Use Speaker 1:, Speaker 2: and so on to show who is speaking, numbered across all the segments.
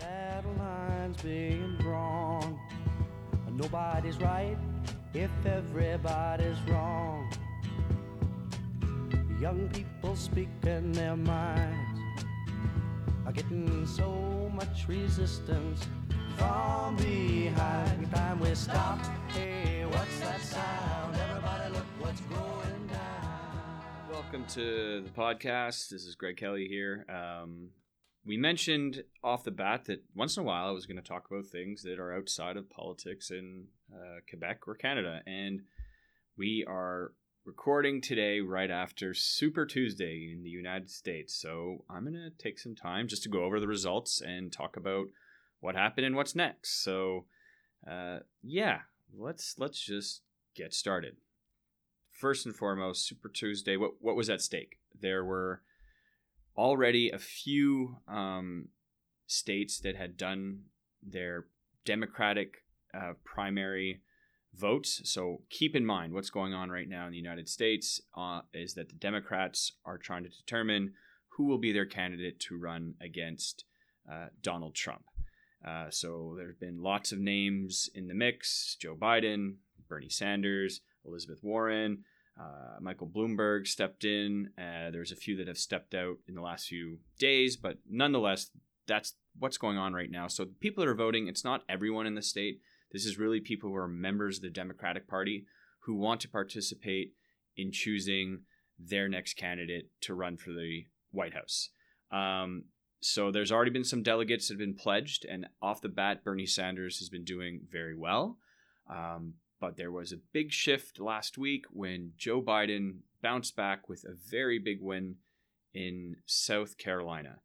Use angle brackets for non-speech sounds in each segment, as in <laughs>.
Speaker 1: Battle lines being drawn. Nobody's right if everybody's wrong. Young people speaking their minds are getting so much resistance from behind. Time we stop. Hey, what's that sound? Everybody look what's going down.
Speaker 2: Welcome to the podcast. This is Greg Kelly here. Um, we mentioned off the bat that once in a while I was going to talk about things that are outside of politics in uh, Quebec or Canada. And we are recording today right after Super Tuesday in the United States. So I'm going to take some time just to go over the results and talk about what happened and what's next. So uh, yeah, let's let's just get started. First and foremost, Super Tuesday. What what was at stake? There were already a few um, states that had done their Democratic uh, primary votes. So keep in mind what's going on right now in the United States uh, is that the Democrats are trying to determine who will be their candidate to run against uh, Donald Trump. Uh, so there have been lots of names in the mix Joe Biden, Bernie Sanders, Elizabeth Warren. Uh, Michael Bloomberg stepped in. Uh, there's a few that have stepped out in the last few days, but nonetheless, that's what's going on right now. So, people that are voting, it's not everyone in the state. This is really people who are members of the Democratic Party who want to participate in choosing their next candidate to run for the White House. Um, so, there's already been some delegates that have been pledged, and off the bat, Bernie Sanders has been doing very well. Um, but there was a big shift last week when Joe Biden bounced back with a very big win in South Carolina.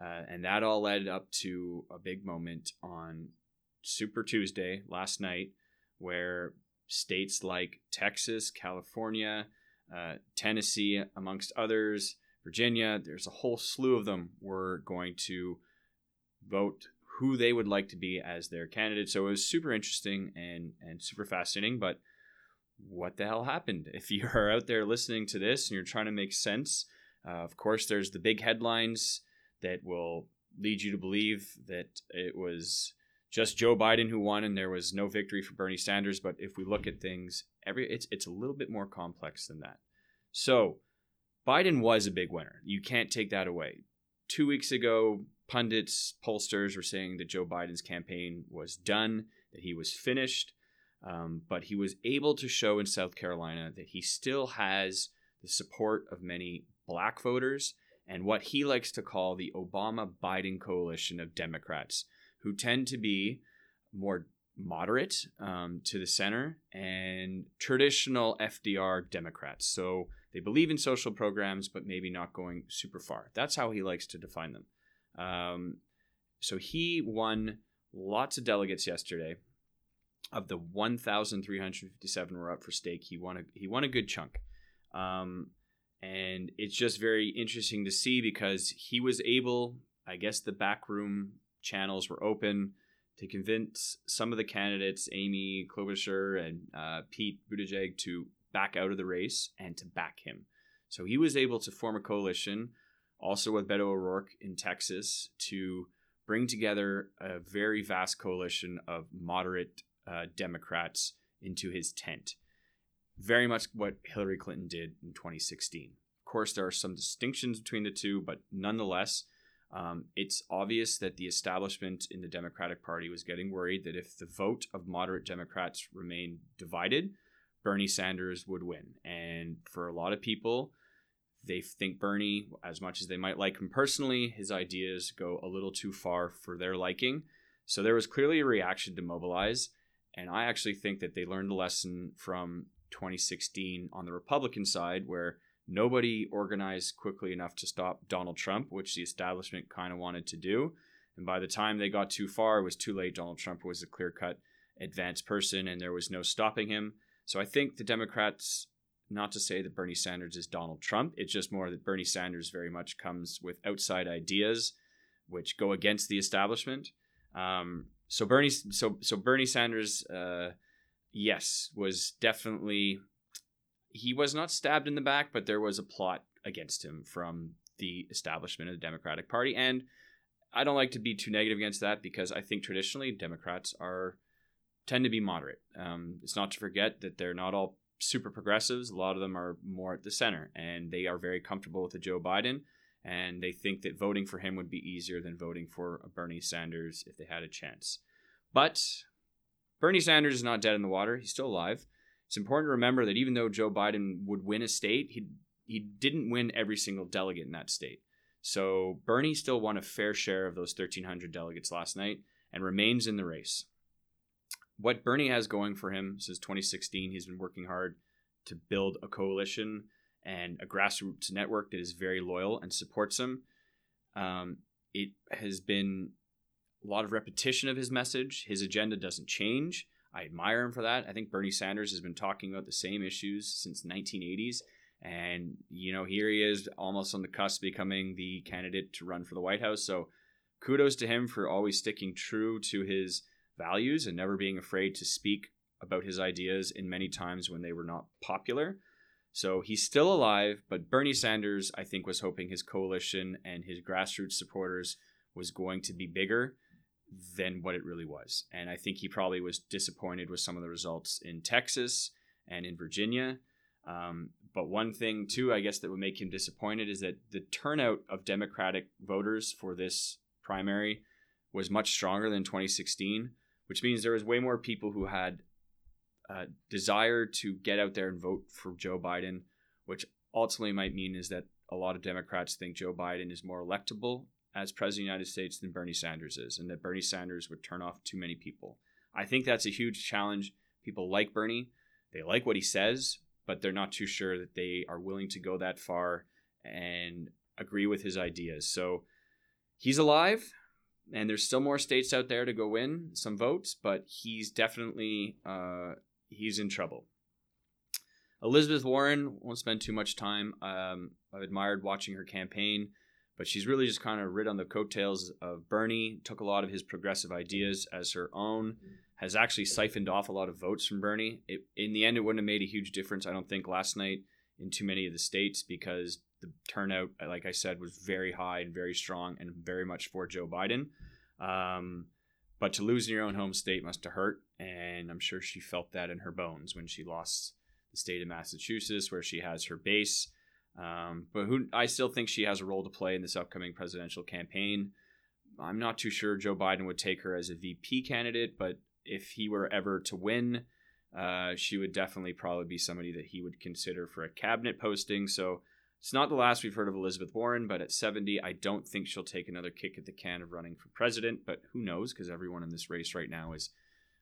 Speaker 2: Uh, and that all led up to a big moment on Super Tuesday last night, where states like Texas, California, uh, Tennessee, amongst others, Virginia, there's a whole slew of them were going to vote who they would like to be as their candidate. So it was super interesting and and super fascinating. But what the hell happened? <laughs> If you are out there listening to this and you're trying to make sense, uh, of course, there's the big headlines that will lead you to believe that it was just Joe Biden who won and there was no victory for Bernie Sanders. But if we look at things, every it's it's a little bit more complex than that. So Biden was a big winner. You can't take that away. Two weeks ago, pundits, pollsters were saying that Joe Biden's campaign was done, that he was finished. Um, but he was able to show in South Carolina that he still has the support of many black voters and what he likes to call the Obama Biden coalition of Democrats, who tend to be more moderate um, to the center and traditional FDR Democrats. So they believe in social programs, but maybe not going super far. That's how he likes to define them. Um, so he won lots of delegates yesterday. Of the 1,357 were up for stake, he won a he won a good chunk, um, and it's just very interesting to see because he was able. I guess the backroom channels were open to convince some of the candidates, Amy Klobuchar and uh, Pete Buttigieg, to back out of the race and to back him. So he was able to form a coalition also with Beto O'Rourke in Texas, to bring together a very vast coalition of moderate uh, Democrats into his tent. Very much what Hillary Clinton did in 2016. Of course, there are some distinctions between the two, but nonetheless, um, it's obvious that the establishment in the Democratic Party was getting worried that if the vote of moderate Democrats remained divided, Bernie Sanders would win. And for a lot of people, they think Bernie, as much as they might like him personally, his ideas go a little too far for their liking. So there was clearly a reaction to mobilize. And I actually think that they learned a lesson from 2016 on the Republican side, where nobody organized quickly enough to stop Donald Trump, which the establishment kind of wanted to do. And by the time they got too far, it was too late. Donald Trump was a clear cut advanced person, and there was no stopping him. So I think the Democrats not to say that Bernie Sanders is Donald Trump. It's just more that Bernie Sanders very much comes with outside ideas which go against the establishment. Um, so Bernie, so so Bernie Sanders, uh, yes, was definitely he was not stabbed in the back, but there was a plot against him from the establishment of the Democratic Party, and I don't like to be too negative against that because I think traditionally Democrats are tend to be moderate. Um, it's not to forget that they're not all super progressives. A lot of them are more at the center, and they are very comfortable with the Joe Biden, and they think that voting for him would be easier than voting for a Bernie Sanders if they had a chance. But Bernie Sanders is not dead in the water; he's still alive. It's important to remember that even though Joe Biden would win a state, he he didn't win every single delegate in that state. So Bernie still won a fair share of those 1,300 delegates last night and remains in the race what Bernie has going for him since 2016, he's been working hard to build a coalition and a grassroots network that is very loyal and supports him. Um, it has been a lot of repetition of his message. His agenda doesn't change. I admire him for that. I think Bernie Sanders has been talking about the same issues since the 1980s. And, you know, here he is almost on the cusp becoming the candidate to run for the White House. So kudos to him for always sticking true to his values and never being afraid to speak about his ideas in many times when they were not popular. So he's still alive, but Bernie Sanders, I think, was hoping his coalition and his grassroots supporters was going to be bigger than what it really was. And I think he probably was disappointed with some of the results in Texas and in Virginia. Um, but one thing, too, I guess that would make him disappointed is that the turnout of Democratic voters for this primary was much stronger than 2016 which means there was way more people who had uh, desire to get out there and vote for Joe Biden, which ultimately might mean is that a lot of Democrats think Joe Biden is more electable as president of the United States than Bernie Sanders is, and that Bernie Sanders would turn off too many people. I think that's a huge challenge. People like Bernie, they like what he says, but they're not too sure that they are willing to go that far and agree with his ideas. So he's alive and there's still more states out there to go win some votes, but he's definitely uh, he's in trouble. Elizabeth Warren won't spend too much time. Um, I've admired watching her campaign, but she's really just kind of rid on the coattails of Bernie. Took a lot of his progressive ideas as her own. Has actually siphoned off a lot of votes from Bernie. It, in the end, it wouldn't have made a huge difference, I don't think, last night in too many of the states because the turnout, like I said, was very high and very strong and very much for Joe Biden. Um, but to lose in your own home state must have hurt, and I'm sure she felt that in her bones when she lost the state of Massachusetts, where she has her base. Um, but who I still think she has a role to play in this upcoming presidential campaign. I'm not too sure Joe Biden would take her as a VP candidate, but if he were ever to win, uh, she would definitely probably be somebody that he would consider for a cabinet posting. So it's not the last we've heard of Elizabeth Warren, but at 70, I don't think she'll take another kick at the can of running for president. But who knows? Because everyone in this race right now is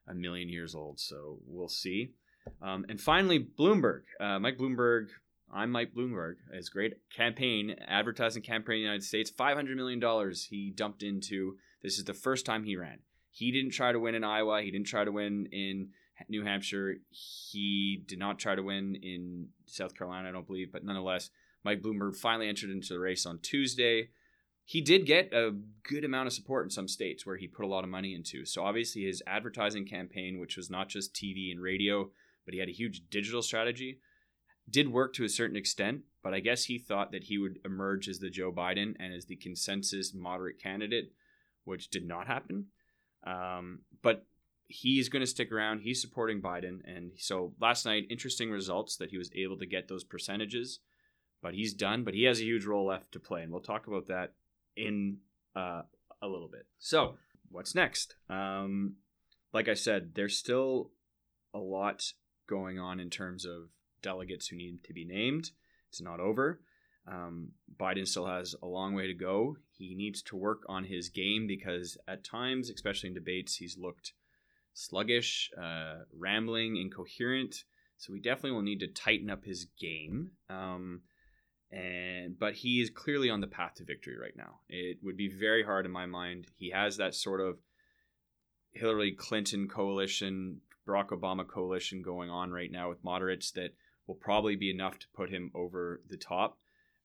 Speaker 2: a million years old. So we'll see. Um, and finally, Bloomberg. Uh, Mike Bloomberg. I'm Mike Bloomberg. His great campaign, advertising campaign in the United States, $500 million he dumped into. This is the first time he ran. He didn't try to win in Iowa. He didn't try to win in New Hampshire. He did not try to win in South Carolina, I don't believe, but nonetheless, Mike Bloomberg finally entered into the race on Tuesday. He did get a good amount of support in some states where he put a lot of money into. So obviously his advertising campaign, which was not just TV and radio, but he had a huge digital strategy, did work to a certain extent. But I guess he thought that he would emerge as the Joe Biden and as the consensus moderate candidate, which did not happen. Um, but he's going to stick around. He's supporting Biden. And so last night, interesting results that he was able to get those percentages but he's done. But he has a huge role left to play, and we'll talk about that in uh, a little bit. So, what's next? Um, like I said, there's still a lot going on in terms of delegates who need to be named. It's not over. Um, Biden still has a long way to go. He needs to work on his game because at times, especially in debates, he's looked sluggish, uh, rambling, incoherent. So we definitely will need to tighten up his game. Um, and but he is clearly on the path to victory right now. It would be very hard in my mind. He has that sort of Hillary Clinton coalition, Barack Obama coalition going on right now with moderates that will probably be enough to put him over the top,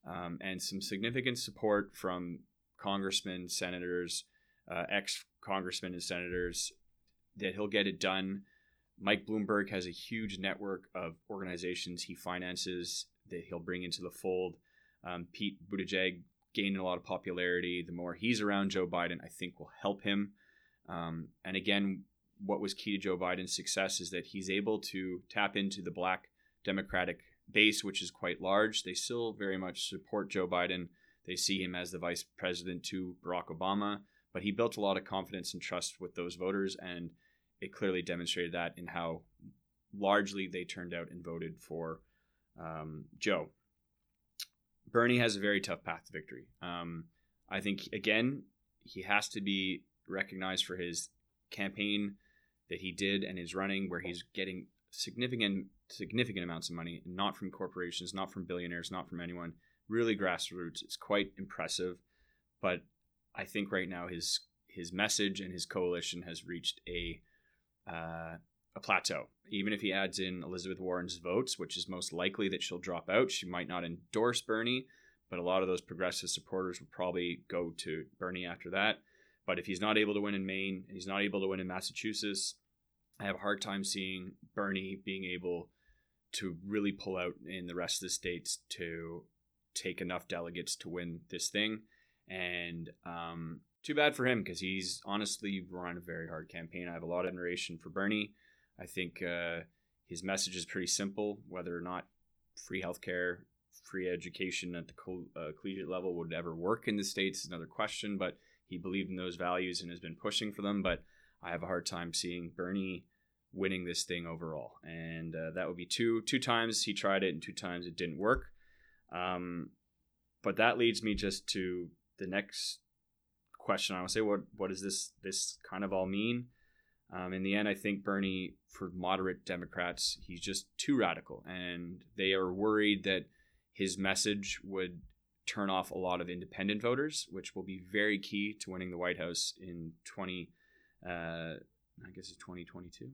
Speaker 2: um, and some significant support from congressmen, senators, uh, ex congressmen and senators that he'll get it done. Mike Bloomberg has a huge network of organizations he finances that he'll bring into the fold. Um, Pete Buttigieg gaining a lot of popularity, the more he's around Joe Biden, I think will help him. Um, and again, what was key to Joe Biden's success is that he's able to tap into the black Democratic base, which is quite large. They still very much support Joe Biden. They see him as the vice president to Barack Obama, but he built a lot of confidence and trust with those voters, and it clearly demonstrated that in how largely they turned out and voted for um, Joe. Bernie has a very tough path to victory. Um, I think, again, he has to be recognized for his campaign that he did and is running, where he's getting significant significant amounts of money, not from corporations, not from billionaires, not from anyone. Really grassroots. It's quite impressive, but I think right now his his message and his coalition has reached a uh, a plateau. Even if he adds in Elizabeth Warren's votes, which is most likely that she'll drop out, she might not endorse Bernie, but a lot of those progressive supporters will probably go to Bernie after that. But if he's not able to win in Maine he's not able to win in Massachusetts, I have a hard time seeing Bernie being able to really pull out in the rest of the states to take enough delegates to win this thing. And um, too bad for him because he's honestly run a very hard campaign. I have a lot of admiration for Bernie. I think uh, his message is pretty simple. Whether or not free healthcare, free education at the co- uh, collegiate level would ever work in the states is another question. But he believed in those values and has been pushing for them. But I have a hard time seeing Bernie winning this thing overall, and uh, that would be two two times he tried it and two times it didn't work. Um, but that leads me just to the next question. I would say, what what does this this kind of all mean? Um, in the end, I think Bernie, for moderate Democrats, he's just too radical, and they are worried that his message would turn off a lot of independent voters, which will be very key to winning the White House in 20, uh, I guess it's 2022.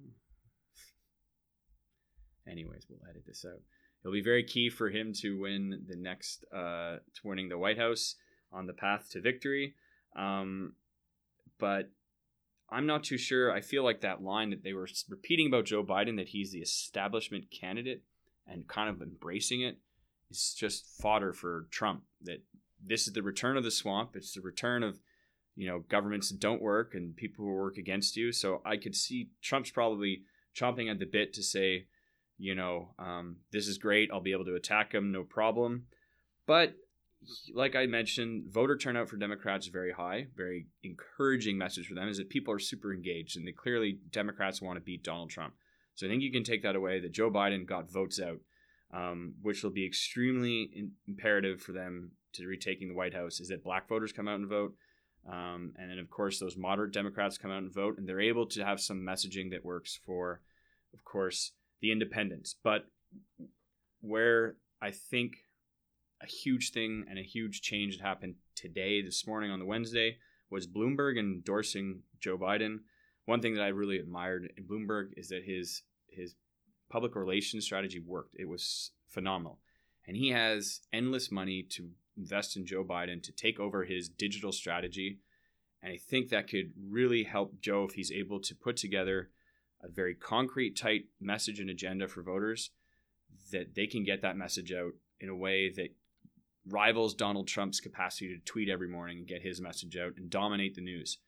Speaker 2: Anyways, we'll edit this out. It'll be very key for him to win the next, uh, to winning the White House on the path to victory. Um, but I'm not too sure. I feel like that line that they were repeating about Joe Biden, that he's the establishment candidate and kind of embracing it, is just fodder for Trump. That this is the return of the swamp. It's the return of, you know, governments that don't work and people who work against you. So I could see Trump's probably chomping at the bit to say, you know, um, this is great. I'll be able to attack him, no problem. But like I mentioned, voter turnout for Democrats is very high. Very encouraging message for them is that people are super engaged, and they clearly Democrats want to beat Donald Trump. So I think you can take that away that Joe Biden got votes out, um, which will be extremely in- imperative for them to retaking the White House. Is that black voters come out and vote, um, and then of course those moderate Democrats come out and vote, and they're able to have some messaging that works for, of course, the independents. But where I think a huge thing and a huge change that happened today, this morning on the Wednesday, was Bloomberg endorsing Joe Biden. One thing that I really admired in Bloomberg is that his his public relations strategy worked. It was phenomenal. And he has endless money to invest in Joe Biden to take over his digital strategy. And I think that could really help Joe if he's able to put together a very concrete, tight message and agenda for voters that they can get that message out in a way that rivals Donald Trump's capacity to tweet every morning and get his message out and dominate the news.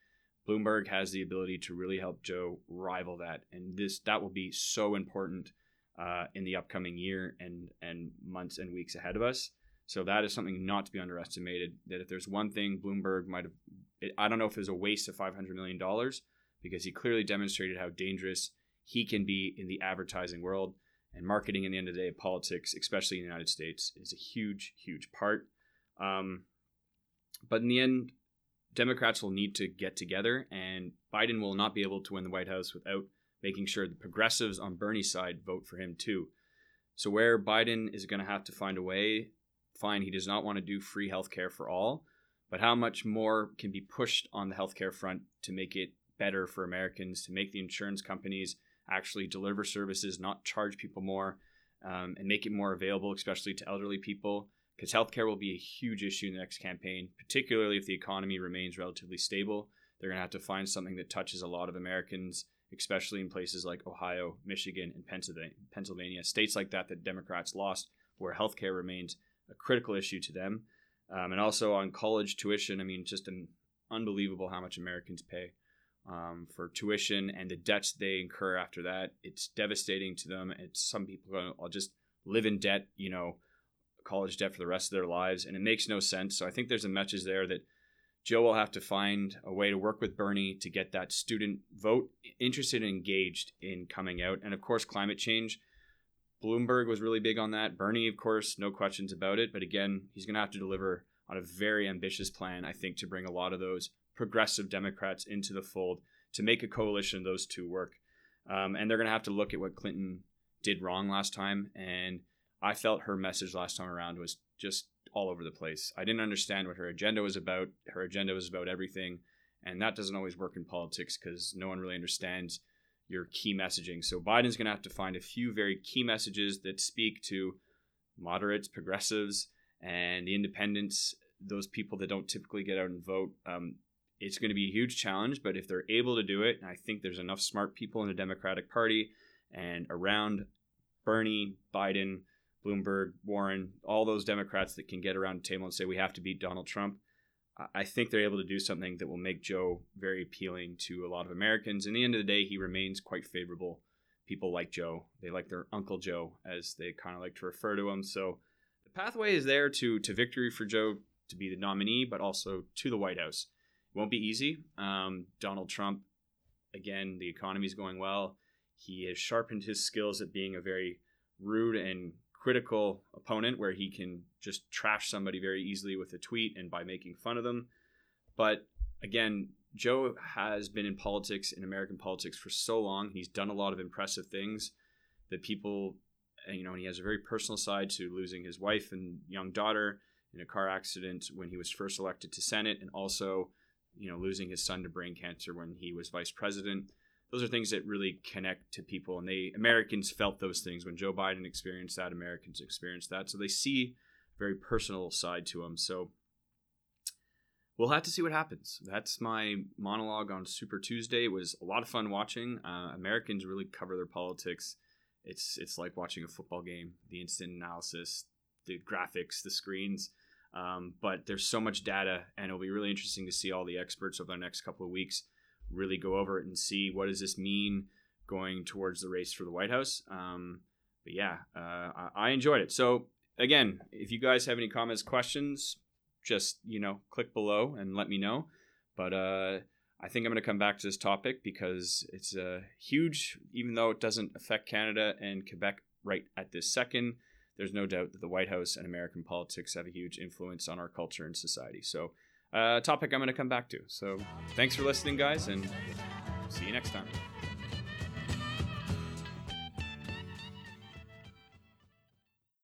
Speaker 2: Bloomberg has the ability to really help Joe rival that, and this that will be so important uh, in the upcoming year and and months and weeks ahead of us. So that is something not to be underestimated. That if there's one thing Bloomberg might have, I don't know if it was a waste of 500 million dollars because he clearly demonstrated how dangerous he can be in the advertising world and marketing in the end of the day politics especially in the united states is a huge huge part. Um, but in the end democrats will need to get together and biden will not be able to win the white house without making sure the progressives on bernie's side vote for him too. So where biden is going to have to find a way fine he does not want to do free health care for all but how much more can be pushed on the healthcare front to make it better for americans to make the insurance companies actually deliver services, not charge people more, um, and make it more available, especially to elderly people. Because healthcare will be a huge issue in the next campaign, particularly if the economy remains relatively stable. They're going to have to find something that touches a lot of Americans, especially in places like Ohio, Michigan, and Pennsylvania, states like that that Democrats lost, where healthcare remains a critical issue to them. um, and also on college tuition. I mean, just an unbelievable how much Americans pay um, for tuition and the debts they incur after that. It's devastating to them. It's some people go, I'll just live in debt, you know, college debt for the rest of their lives, and it makes no sense. So I think there's a message there that Joe will have to find a way to work with Bernie to get that student vote interested and engaged in coming out. And of course, climate change. Bloomberg was really big on that. Bernie, of course, no questions about it. But again, he's going to have to deliver on a very ambitious plan, I think, to bring a lot of those progressive Democrats into the fold to make a coalition of those two work. Um, and they're going to have to look at what Clinton did wrong last time. And I felt her message last time around was just all over the place. I didn't understand what her agenda was about. Her agenda was about everything. And that doesn't always work in politics because no one really understands your key messaging. So Biden's going to have to find a few very key messages that speak to moderates, progressives, and the independents, those people that don't typically get out and vote. Um, it's going to be a huge challenge, but if they're able to do it, I think there's enough smart people in the Democratic Party and around Bernie, Biden, Bloomberg, Warren, all those Democrats that can get around the table and say we have to beat Donald Trump. I think they're able to do something that will make Joe very appealing to a lot of Americans. In the end of the day, he remains quite favorable. People like Joe. They like their Uncle Joe, as they kind of like to refer to him. So the pathway is there to to victory for Joe to be the nominee, but also to the White House. Won't be easy. Um, Donald Trump, again, the economy is going well. He has sharpened his skills at being a very rude and critical opponent where he can just trash somebody very easily with a tweet and by making fun of them. But again, Joe has been in politics, in American politics, for so long. He's done a lot of impressive things that people, you know, and he has a very personal side to losing his wife and young daughter in a car accident when he was first elected to Senate, and also, you know, losing his son to brain cancer when he was vice president. Those are things that really connect to people and they americans felt those things when joe biden experienced that americans experienced that. So they see a very personal side to him. So we'll have to see what happens. That's my monologue on super tuesday. It was a lot of fun watching. Uh, americans really cover their politics. It's it's like watching a football game. The instant analysis the graphics the screens um, but there's so much data and it'll be really interesting to see all the experts over the next couple of weeks really go over it and see what does this mean going towards the race for the White House. Um, but yeah, uh, I, enjoyed it. So again, if you guys have any comments, questions, just you know, click below and let me know. But uh, I think I'm going to come back to this topic because it's a uh, huge, even though it doesn't affect Canada and Quebec right at this second. There's no doubt that the White House and American politics have a huge influence on our culture and society. So uh, topic I'm going to come back to. So thanks for listening, guys, and see you next time.